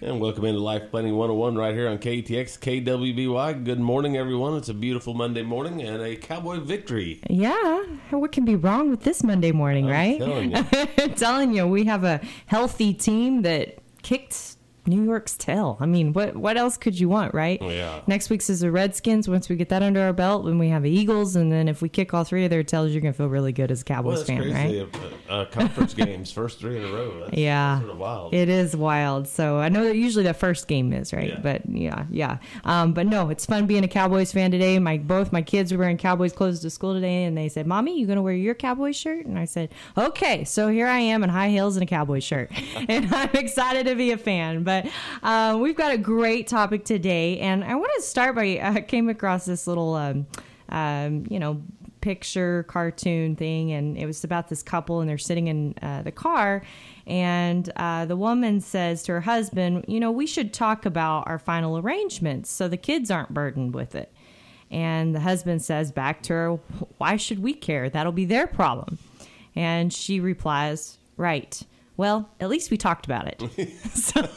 And welcome into Life Planning 101 right here on KATX KWBY. Good morning, everyone. It's a beautiful Monday morning and a Cowboy victory. Yeah, what can be wrong with this Monday morning, I'm right? telling you. telling you, we have a healthy team that kicked New York's tail. I mean, what what else could you want, right? Oh, yeah. Next week's is the Redskins. Once we get that under our belt, then we have the Eagles, and then if we kick all three of their tails, you're gonna feel really good as a Well, Cowboys that's fan, crazy. right? Uh, uh, conference games, first three in a row. That's, Yeah. that's sort of wild. It is wild. So I know that usually the first game is right, Yeah. but yeah, yeah. Um, but no, it's fun being a Cowboys fan today. My both my kids were wearing Cowboys clothes to school today, and they said, "Mommy, you gonna wear your Cowboys shirt?" And I said, "Okay." So here I am in high heels and a Cowboys shirt, and I'm excited to be a fan. But um, we've got a great topic today, and I want to start by I came across this little, um, um, you know picture cartoon thing and it was about this couple and they're sitting in uh, the car and uh, the woman says to her husband you know we should talk about our final arrangements so the kids aren't burdened with it. And the husband says back to her why should we care? That'll be their problem. And she replies right well at least we talked about it so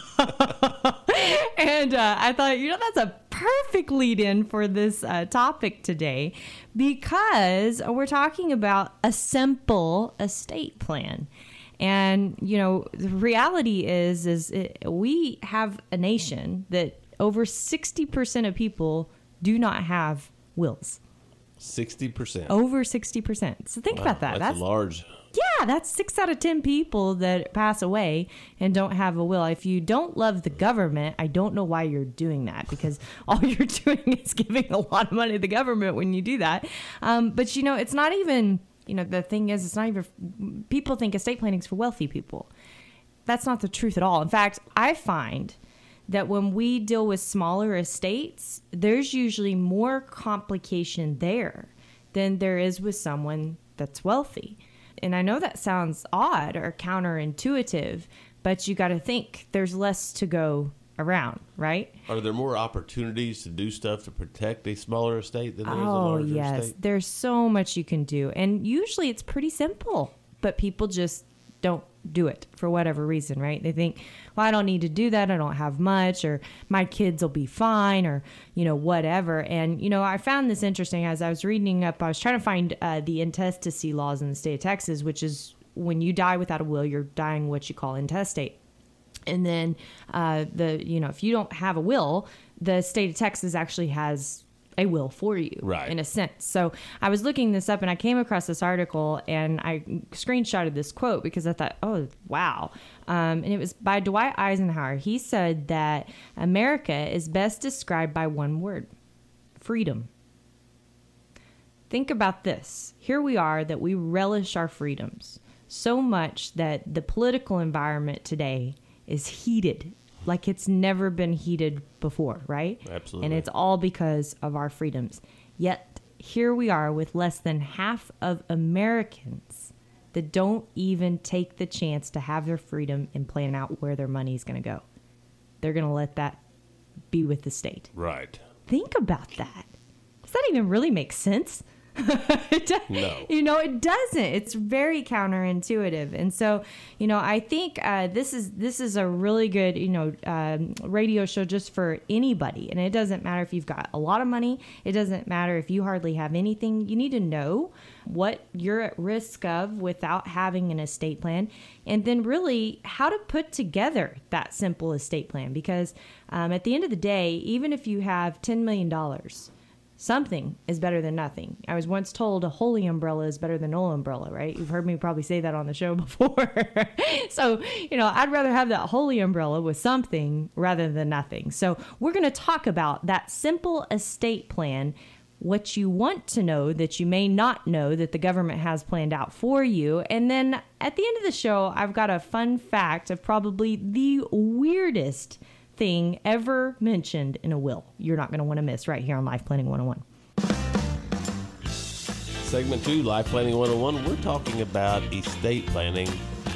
and uh, I thought, you know, that's a perfect lead in for this uh, topic today because we're talking about a simple estate plan. And, you know, the reality is, is it, we have a nation that over 60% of people do not have wills. 60%. Over 60%. So think Wow, about that. That's, large. Yeah, that's six out of 10 people that pass away and don't have a will. If you don't love the government, I don't know why you're doing that because all you're doing is giving a lot of money to the government when you do that. Um, but you know, it's not even, you know, the thing is, it's not even, people think estate planning is for wealthy people. That's not the truth at all. In fact, I find that when we deal with smaller estates, there's usually more complication there than there is with someone that's wealthy. And I know that sounds odd or counterintuitive, but you got to think there's less to go around, right? Are there more opportunities to do stuff to protect a smaller estate than there is a Oh, larger yes. estate? There's so much you can do. And usually it's pretty simple, but people just don't do it for whatever reason, right? They think, well, I don't need to do that. I don't have much, or my kids will be fine, or, you know, whatever. And, you know, I found this interesting as I was reading up, I was trying to find uh, the intestacy laws in the state of Texas, which is when you die without a will, you're dying what you call intestate and then uh, the you know if you don't have a will the state of texas actually has a will for you Right. in a sense so i was looking this up and i came across this article and i screenshotted this quote because i thought oh wow um, and it was by dwight eisenhower he said that america is best described by one word freedom think about this. Here we are that we relish our freedoms so much that the political environment today is heated like it's never been heated before, right? Absolutely. And it's all because of our freedoms. Yet here we are with less than half of Americans that don't even take the chance to have their freedom and plan out where their money is going to go. They're going to let that be with the state Right. think about that. Does that even really make sense? No. You know, it doesn't. It's very counterintuitive, and so you know, I think uh, this is this is a really good you know um, radio show just for anybody, and it doesn't matter if you've got a lot of money. It doesn't matter if you hardly have anything. You need to know what you're at risk of without having an estate plan, and then really how to put together that simple estate plan. Because um, at the end of the day, even if you have ten million dollars something is better than nothing. I was once told a holey umbrella is better than no umbrella, right? You've heard me probably say that on the show before. so, you know, I'd rather have that holey umbrella with something rather than nothing. So, we're going to talk about that simple estate plan what you want to know that you may not know that the government has planned out for you. And then at the end of the show, I've got a fun fact of probably the weirdest thing ever mentioned in a will. You're not going to want to miss right here on Life Planning 101. Segment two, Life Planning 101. We're talking about estate planning,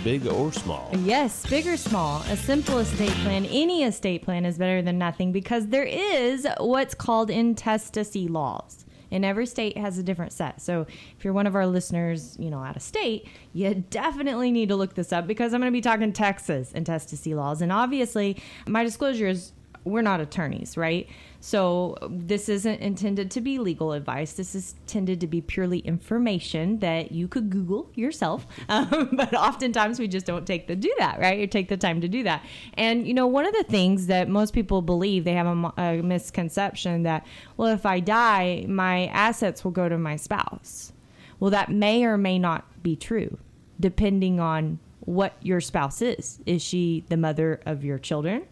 big or small. Yes, big or small, a simple estate plan, any estate plan is better than nothing because there is what's called intestacy laws. And every state has a different set. So if you're one of our listeners, you know, out of state, you definitely need to look this up because I'm going to be talking Texas intestacy laws. And obviously, my disclosure is we're not attorneys, right? So this isn't intended to be legal advice. This is intended to be purely information that you could Google yourself. Um, but oftentimes we just don't take the do that, right? Or take the time to do that. And you know, one of the things that most people believe they have a, a misconception that well, if I die, my assets will go to my spouse. Well, that may or may not be true, depending on what your spouse is. Is she the mother of your children?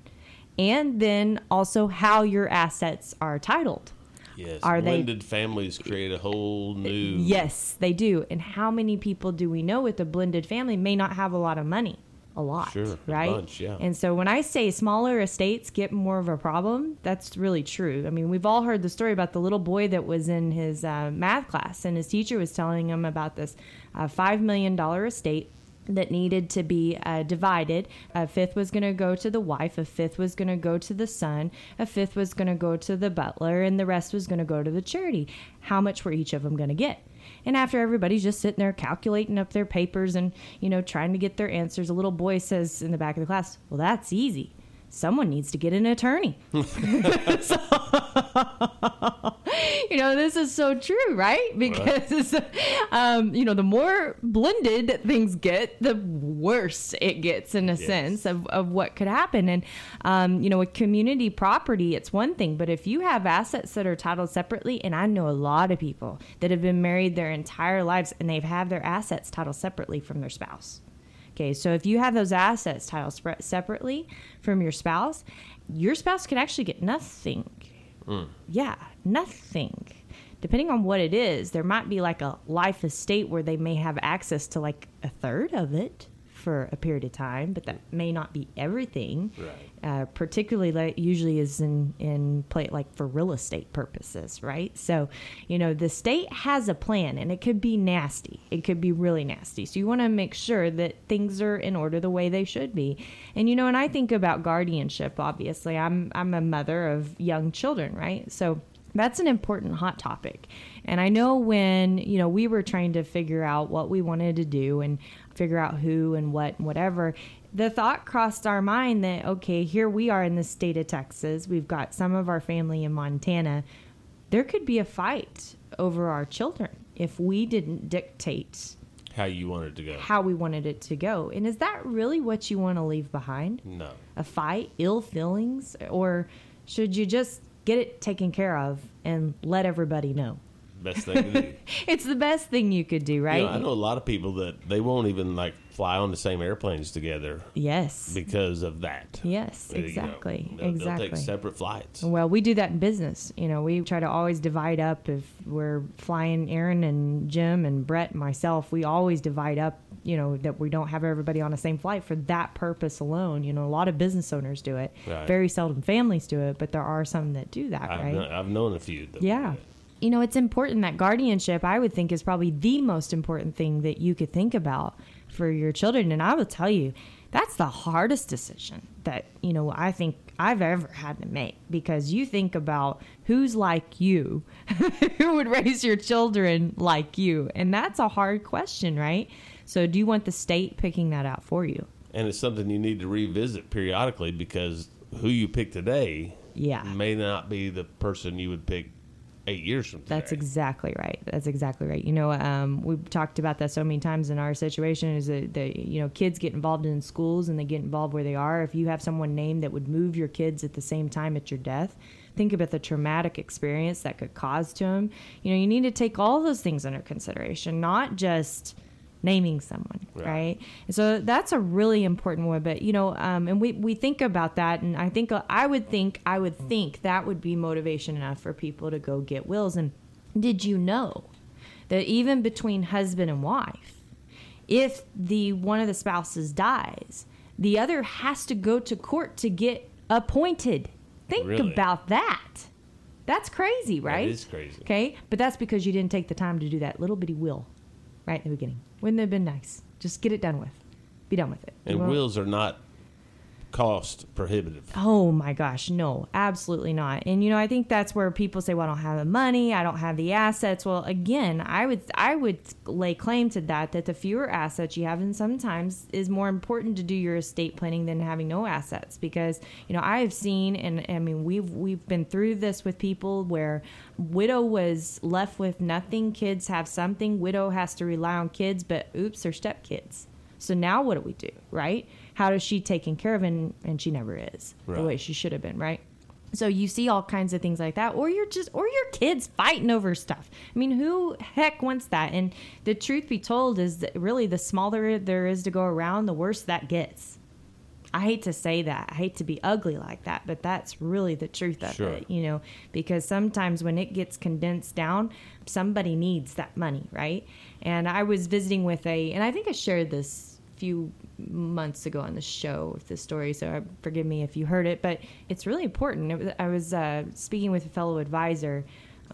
And then also how your assets are titled. Yes. Are they- blended families create a whole new. Yes, they do. And how many people do we know with a blended family may not have a lot of money? A lot, Sure, right? bunch, yeah. And so when I say smaller estates get more of a problem, that's really true. I mean, we've all heard the story about the little boy that was in his uh, math class, and his teacher was telling him about this uh, $5 million estate that needed to be uh, divided. A fifth was going to go to the wife, a fifth was going to go to the son, a fifth was going to go to the butler, and the rest was going to go to the charity. How much were each of them going to get? And after everybody's just sitting there calculating up their papers and, you know, trying to get their answers, a little boy says in the back of the class, Well, that's easy. Someone needs to get an attorney. you know, this is so true, right? Because, um, you know, the more blended things get, the worse it gets in a Yes. sense of, of what could happen. And, um, you know, with community property, it's one thing, but if you have assets that are titled separately, and I know a lot of people that have been married their entire lives and they've had their assets titled separately from their spouse. Okay, so if you have those assets titled separately from your spouse, your spouse can actually get nothing. Mm. Yeah, nothing. Depending on what it is, there might be like a life estate where they may have access to like a third of it for a period of time, but that may not be everything. Right. Uh, particularly, like usually is in in play like for real estate purposes, right? So, you know, the state has a plan, and it could be nasty. It could be really nasty. So you want to make sure that things are in order the way they should be. And you know, and I think about guardianship. Obviously, I'm I'm a mother of young children, right? So that's an important hot topic. And I know when, you know, we were trying to figure out what we wanted to do and figure out who and what and whatever, the thought crossed our mind that, okay, here we are in the state of Texas. We've got some of our family in Montana. There could be a fight over our children if we didn't dictate How you wanted it to go. how we wanted it to go. And is that really what you want to leave behind? No. a fight, ill feelings, or should you just get it taken care of and let everybody know? Best thing to do. It's the best thing you could do, right? You know, I know a lot of people that they won't even like fly on the same airplanes together Yes. because of that. Yes, You know, exactly. they'll- exactly. They'll take separate flights. Well, we do that in business. You know, we try to always divide up. If we're flying Aaron and Jim and Brett and myself, we always divide up, you know, that we don't have everybody on the same flight for that purpose alone. You know, a lot of business owners do it. Right. Very seldom families do it, but there are some that do that, I've, right? I've known a few. That Yeah. You know, it's important that guardianship, I would think, is probably the most important thing that you could think about for your children. And I will tell you, that's the hardest decision that, you know, I think I've ever had to make because you think about who's like you, who would raise your children like you. And that's a hard question, right? So, do you want the state picking that out for you? And it's something you need to revisit periodically because who you pick today Yeah. may not be the person you would pick eight years from today. That's exactly right. That's exactly right. You know, um, we've talked about that so many times in our situation. Is that the you know kids get involved in schools and they get involved where they are. If you have someone named that would move your kids at the same time at your death, think about the traumatic experience that could cause to them. You know, you need to take all those things under consideration, not just naming someone Right. right, And so that's a really important one but you know um, and we, we think about that and i think uh, i would think i would think that would be motivation enough for people to go get wills and Did you know that even between husband and wife, if the one of the spouses dies, the other has to go to court to get appointed. Think Really? about that. That's crazy, right? is crazy. Okay, but that's because you didn't take the time to do that little bitty will right in the beginning. Wouldn't have been nice? Just get it done with. Be done with it. And wills are not cost prohibitive. Oh my gosh, no, absolutely not. And you know, I think that's where people say, "Well, I don't have the money, I don't have the assets." Well, again, I would I would lay claim to that that the fewer assets you have, and sometimes is more important to do your estate planning than having no assets because you know I have seen, and I mean we've we've been through this with people where widow was left with nothing, kids have something, widow has to rely on kids, but oops, they're stepkids. So now what do we do, right? How is she taken care of? And, and she never is the way she should have been, right? So you see all kinds of things like that, or you're just, or your kids fighting over stuff. I mean, who heck wants that? And the truth be told is that really the smaller there is to go around, the worse that gets. I hate to say that. I hate to be ugly like that, but that's really the truth of Sure. it, you know, because sometimes when it gets condensed down, somebody needs that money, right? And I was visiting with a, and I think I shared this few months ago on the show with this story, so uh, forgive me if you heard it, but it's really important. I was uh, speaking with a fellow advisor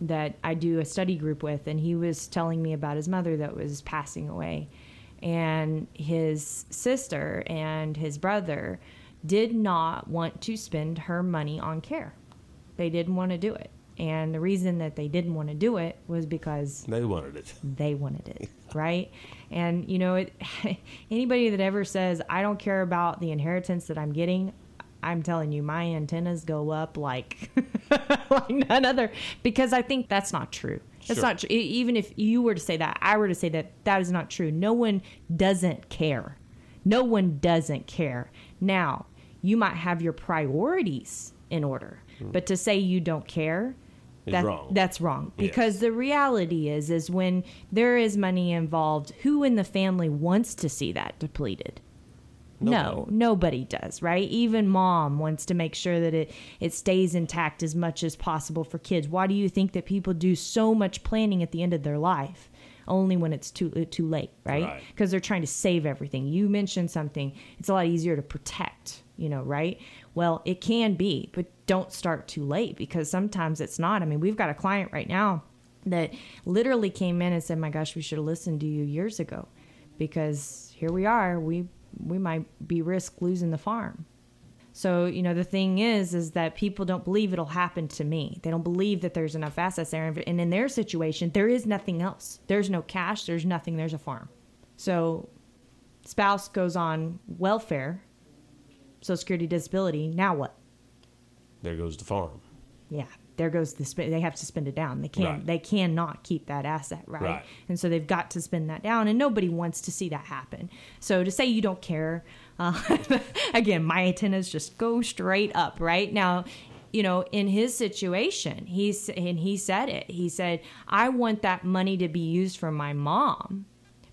that I do a study group with, and he was telling me about his mother that was passing away and his sister and his brother did not want to spend her money on care. They didn't want to do it. And the reason that they didn't want to do it was because They wanted it. they wanted it, right? And you know, it, anybody that ever says I don't care about the inheritance that I'm getting, I'm telling you, my antennas go up like like none other because I think that's not true. That's Sure. not true. Even if you were to say that, I were to say that that is not true. No one doesn't care. No one doesn't care. Now, you might have your priorities in order, hmm. but to say you don't care, that, wrong. that's wrong. Because the reality is is when there is money involved who in the family wants to see that depleted? No nobody does right? Even mom wants to make sure that it it stays intact as much as possible for kids. Why do you think that people do so much planning at the end of their life only when it's too uh, too late right? Right. because they're trying to save everything. You mentioned something it's a lot easier to protect you know right? Well it can be but don't start too late because sometimes it's not. I mean we've got a client right now that literally came in and said my gosh we should have listened to you years ago because here we are we we might be risk losing the farm so you know the thing is is that people don't believe it'll happen to me. They don't believe that there's enough assets there. And in their situation there is nothing else. There's no cash. There's nothing. There's a farm. So spouse goes on welfare social security disability. Now what? There goes the farm. yeah there goes the sp- they have to spend it down they can't Right. they cannot keep that asset right? Right. and so they've got to spend that down and nobody wants to see that happen so to say you don't care uh, again my antennas just go straight up right now you know in his situation he's and he said it he said i want that money to be used for my mom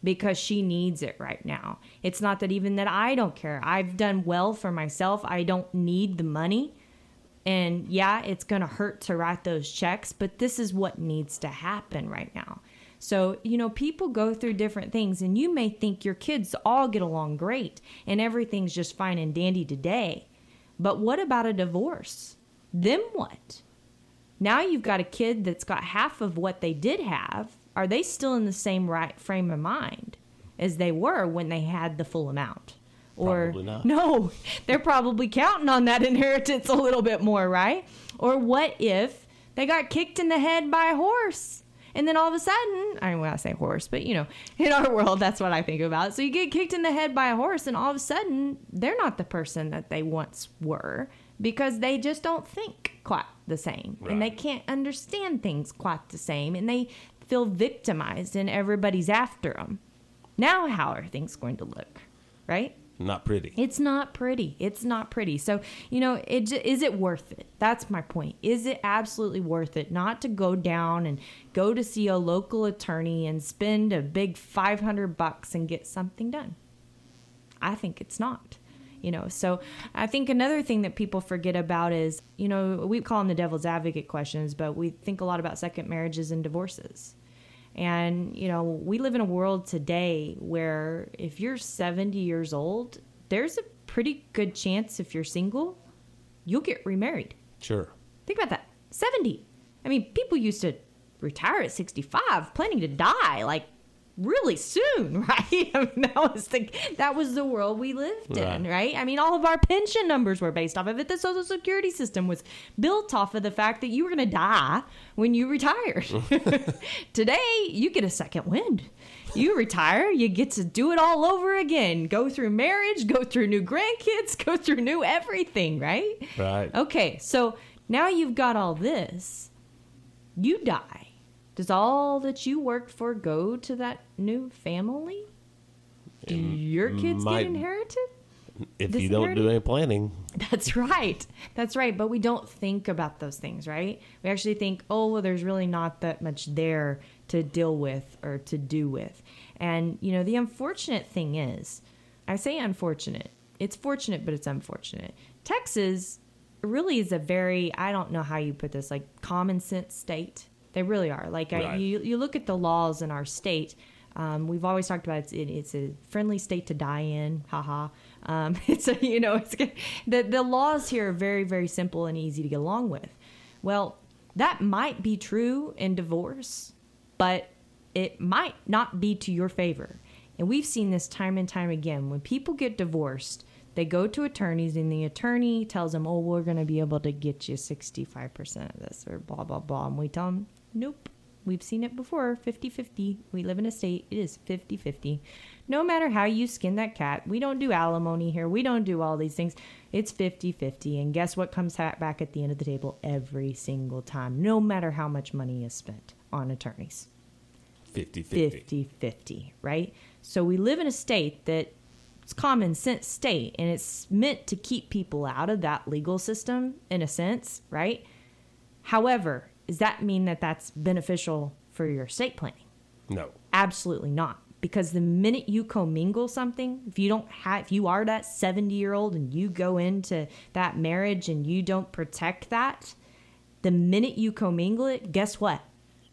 because she needs it right now. It's not that even that I don't care. I've done well for myself. I don't need the money. And yeah, it's going to hurt to write those checks, but this is what needs to happen right now. So, you know, people go through different things, and you may think your kids all get along great and everything's just fine and dandy today. But what about a divorce? Then what? Now you've got a kid that's got half of what they did have. Are they still in the same right frame of mind as they were when they had the full amount? Or no, they're probably counting on that inheritance a little bit more, right? Or what if they got kicked in the head by a horse? And then all of a sudden, I don't want to say horse, but you know, in our world, that's what I think about. So you get kicked in the head by a horse, and all of a sudden, they're not the person that they once were because they just don't think quite the same. And they can't understand things quite the same. And they feel victimized, and everybody's after them. Now, how are things going to look? Right? Not pretty. It's not pretty. It's not pretty. So, you know, is it worth it? That's my point. Is it absolutely worth it not to go down and go to see a local attorney and spend a big 500 bucks and get something done? I think it's not. you know so i think another thing that people forget about is you know we call them the devil's advocate questions but we think a lot about second marriages and divorces and you know we live in a world today where if you're 70 years old there's a pretty good chance if you're single you'll get remarried. Sure. think about that. 70 i mean people used to retire at 65 planning to die like really soon, right? I mean, that was the that was the world we lived in, Right. right? I mean, all of our pension numbers were based off of it. The Social Security system was built off of the fact that you were going to die when you retired. Today, you get a second wind. You retire, you get to do it all over again. Go through marriage, go through new grandkids, go through new everything, right? Right. Okay, so now you've got all this. You die. Does all that you worked for go to that new family? Do your kids might- get inherited? If you don't do any planning, That's right. That's right. But we don't think about those things, right? We actually think, oh, well, there's really not that much there to deal with or to do with. And, you know, the unfortunate thing is, I say unfortunate. It's fortunate, but it's unfortunate. Texas really is a very, I don't know how you put this, like common sense state. They really are. Like, I, you, you look at the laws in our state. Um, we've always talked about it's, it, it's a friendly state to die in. Haha. Um, it's a, you know, it's the the laws here are very very simple and easy to get along with. Well, that might be true in divorce, but it might not be to your favor. And we've seen this time and time again. When people get divorced, they go to attorneys, and the attorney tells them, "Oh, we're going to be able to get you sixty-five percent of this," or blah blah blah. And we tell them, "Nope." We've seen it before 50 50. We live in a state, it is 50 50. No matter how you skin that cat, we don't do alimony here. We don't do all these things. It's 50 50. And guess what comes back at the end of the table every single time, no matter how much money is spent on attorneys? 50 50. 50 50, right? So we live in a state that it's common sense state and it's meant to keep people out of that legal system in a sense, right? However, does that mean that that's beneficial for your estate planning? No. Absolutely not. Because the minute you commingle something, if you don't have, if you are that 70 year old and you go into that marriage and you don't protect that, the minute you commingle it, guess what?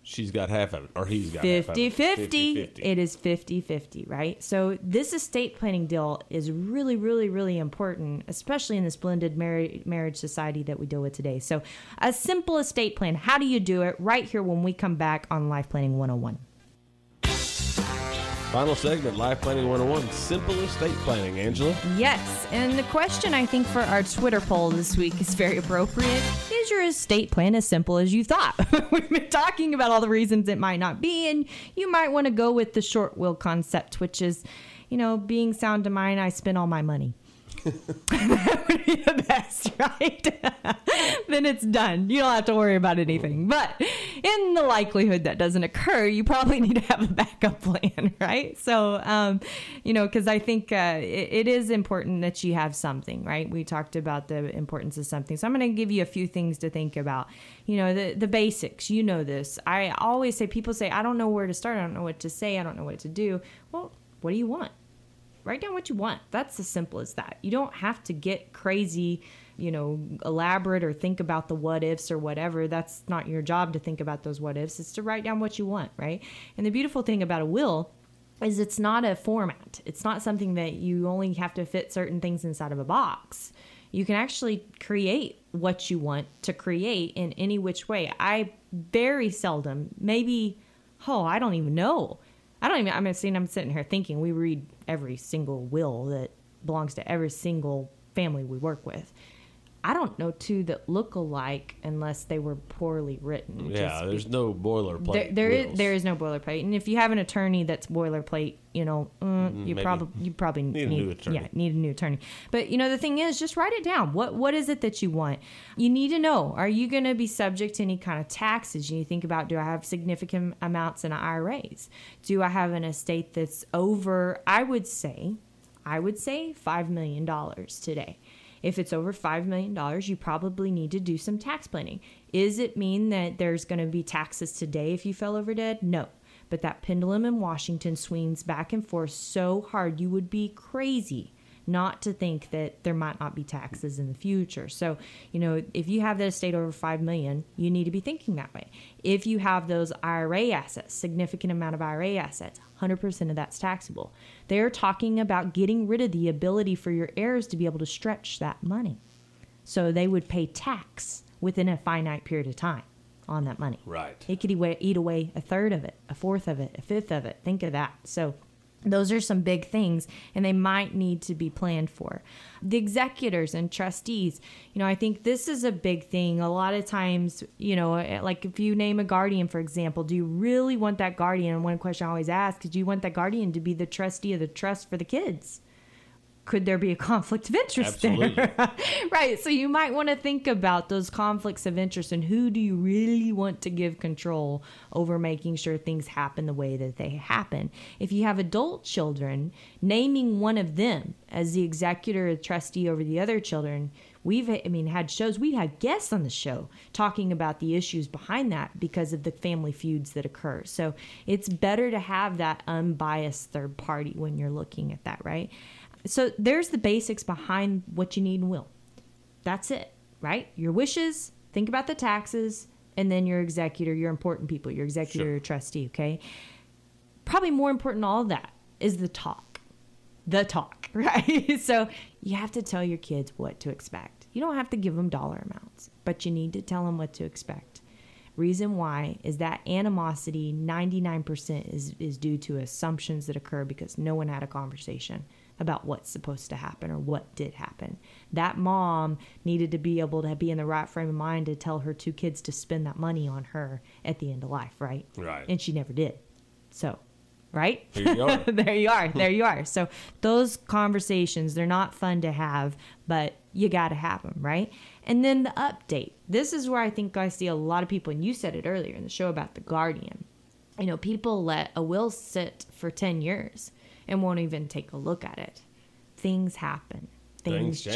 She's got half of it, or he's got half of 50 it. 50. 50-50. It is 50 50, right? So, this estate planning deal is really, really, really important, especially in this blended mar- marriage society that we deal with today. So, a simple estate plan, how do you do it? Right here when we come back on Life Planning 101. Final segment, Life Planning 101, simple estate planning. Angela? Yes, and the question I think for our Twitter poll this week is very appropriate. Is your estate plan as simple as you thought? We've been talking about all the reasons it might not be, and you might want to go with the short will concept, which is, you know, being sound to mind, I spend all my money. That would be the best, right? then it's done. You don't have to worry about anything. But in the likelihood that doesn't occur, you probably need to have a backup plan, right? So, um, you know, because I think uh, it, it is important that you have something, right? We talked about the importance of something. So I'm going to give you a few things to think about. You know, the, the basics. You know this. I always say, people say, I don't know where to start. I don't know what to say. I don't know what to do. Well, what do you want? Write down what you want. That's as simple as that. You don't have to get crazy, you know, elaborate or think about the what ifs or whatever. That's not your job to think about those what ifs. It's to write down what you want, right? And the beautiful thing about a will is it's not a format. It's not something that you only have to fit certain things inside of a box. You can actually create what you want to create in any which way. I very seldom, maybe, oh, I don't even know. I don't even. I'm saying I'm sitting here thinking we read every single will that belongs to every single family we work with. I don't know two that look alike unless they were poorly written. Yeah, there's no boilerplate. there, there is there is no boilerplate, and if you have an attorney that's boilerplate, you know, uh, you probably you probably Need a new attorney. Yeah, need a new attorney. But you know, the thing is, just write it down. What what is it that you want? You need to know: Are you going to be subject to any kind of taxes? You think about: Do I have significant amounts in IRAs? Do I have an estate that's over? I would say, I would say five million dollars today. If it's over $5 million, you probably need to do some tax planning. Is it mean that there's going to be taxes today if you fell over dead? No. But that pendulum in Washington swings back and forth so hard, you would be crazy not to think that there might not be taxes in the future. So, you know, if you have that estate over 5 million, you need to be thinking that way. If you have those IRA assets, significant amount of IRA assets, 100% of that's taxable. They're talking about getting rid of the ability for your heirs to be able to stretch that money. So they would pay tax within a finite period of time on that money. Right. It could eat away a third of it, a fourth of it, a fifth of it. Think of that. So those are some big things and they might need to be planned for. The executors and trustees you know i think this is a big thing. A lot of times you know eh, like if you name a guardian for example do you really want that guardian? And one question i always ask is do you want that guardian to be the trustee of the trust for the kids could there be a conflict of interest Absolutely. there? right. So you might want to think about those conflicts of interest and who do you really want to give control over making sure things happen the way that they happen. If you have adult children, naming one of them as the executor or trustee over the other children, we've I mean had shows we had guests on the show talking about the issues behind that because of the family feuds that occur. So it's better to have that unbiased third party when you're looking at that, right? So there's the basics behind what you need in will. That's it, right? Your wishes, think about the taxes, and then your executor, your important people, your executor, Sure. your trustee, okay? Probably more important than all of that is the talk. The talk, right? so you have to tell your kids what to expect. You don't have to give them dollar amounts, but you need to tell them what to expect. Reason why is that animosity 99% is, is due to assumptions that occur because no one had a conversation about what's supposed to happen or what did happen. That mom needed to be able to be in the right frame of mind to tell her two kids to spend that money on her at the end of life, right? Right. And she never did. So, right? Here you are. there you are. There you are. So those conversations, they're not fun to have, but you got to have them, right? And then the update. This is where I think I see a lot of people, and you said it earlier in the show about the Guardian. You know, people let a will sit for 10 years and won't even take a look at it. Things happen, things, Things change,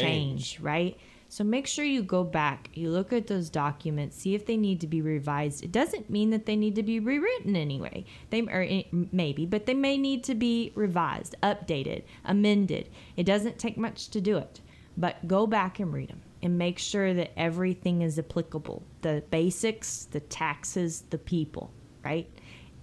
change. right? So make sure you go back, you look at those documents, see if they need to be revised. It doesn't mean that they need to be rewritten anyway. They or eh, maybe, but they may need to be revised, updated, amended. It doesn't take much to do it. But go back and read them and make sure that everything is applicable. The basics, the taxes, the people, right?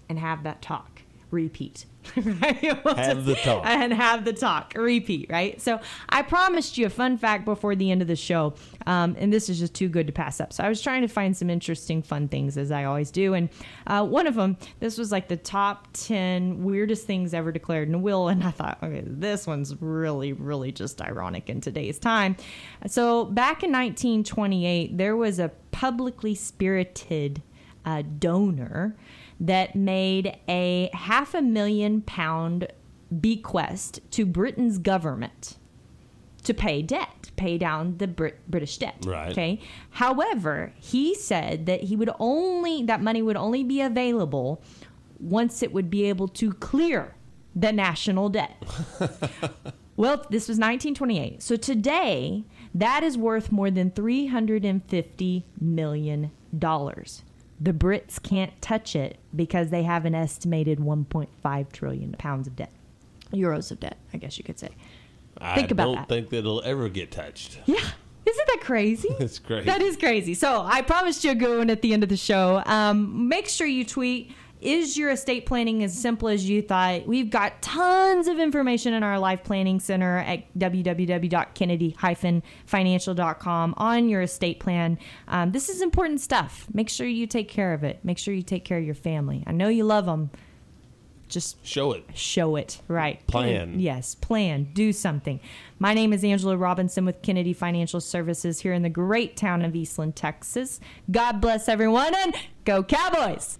And have that talk. Repeat. right? We'll Have the talk. and have the talk. Repeat, right? So I promised you a fun fact before the end of the show, um, and this is just too good to pass up. So I was trying to find some interesting, fun things as I always do, and uh, one of them, this was like the top ten weirdest things ever declared in a will, and I thought, okay, this one's really, really just ironic in today's time. So back in 1928, there was a publicly spirited uh, donor that made a half a million pound bequest to Britain's government to pay debt, pay down the Brit- British debt. Right. Okay. However, he said that he would only that money would only be available once it would be able to clear the national debt. well, this was 1928. So today, that is worth more than 350 million dollars. The Brits can't touch it because they have an estimated 1.5 trillion pounds of debt. Euros of debt, I guess you could say. Think I about don't that. think that it'll ever get touched. Yeah. Isn't that crazy? It's crazy. That is crazy. So I promised you a good one at the end of the show. Um, make sure you tweet. Is your estate planning as simple as you thought? We've got tons of information in our life planning center at www.kennedy-financial.com on your estate plan. Um, this is important stuff. Make sure you take care of it. Make sure you take care of your family. I know you love them. Just Show it. show it right Plan. yes plan do something my name is angela robinson with kennedy financial services here in the great town of eastland texas god bless everyone and go cowboys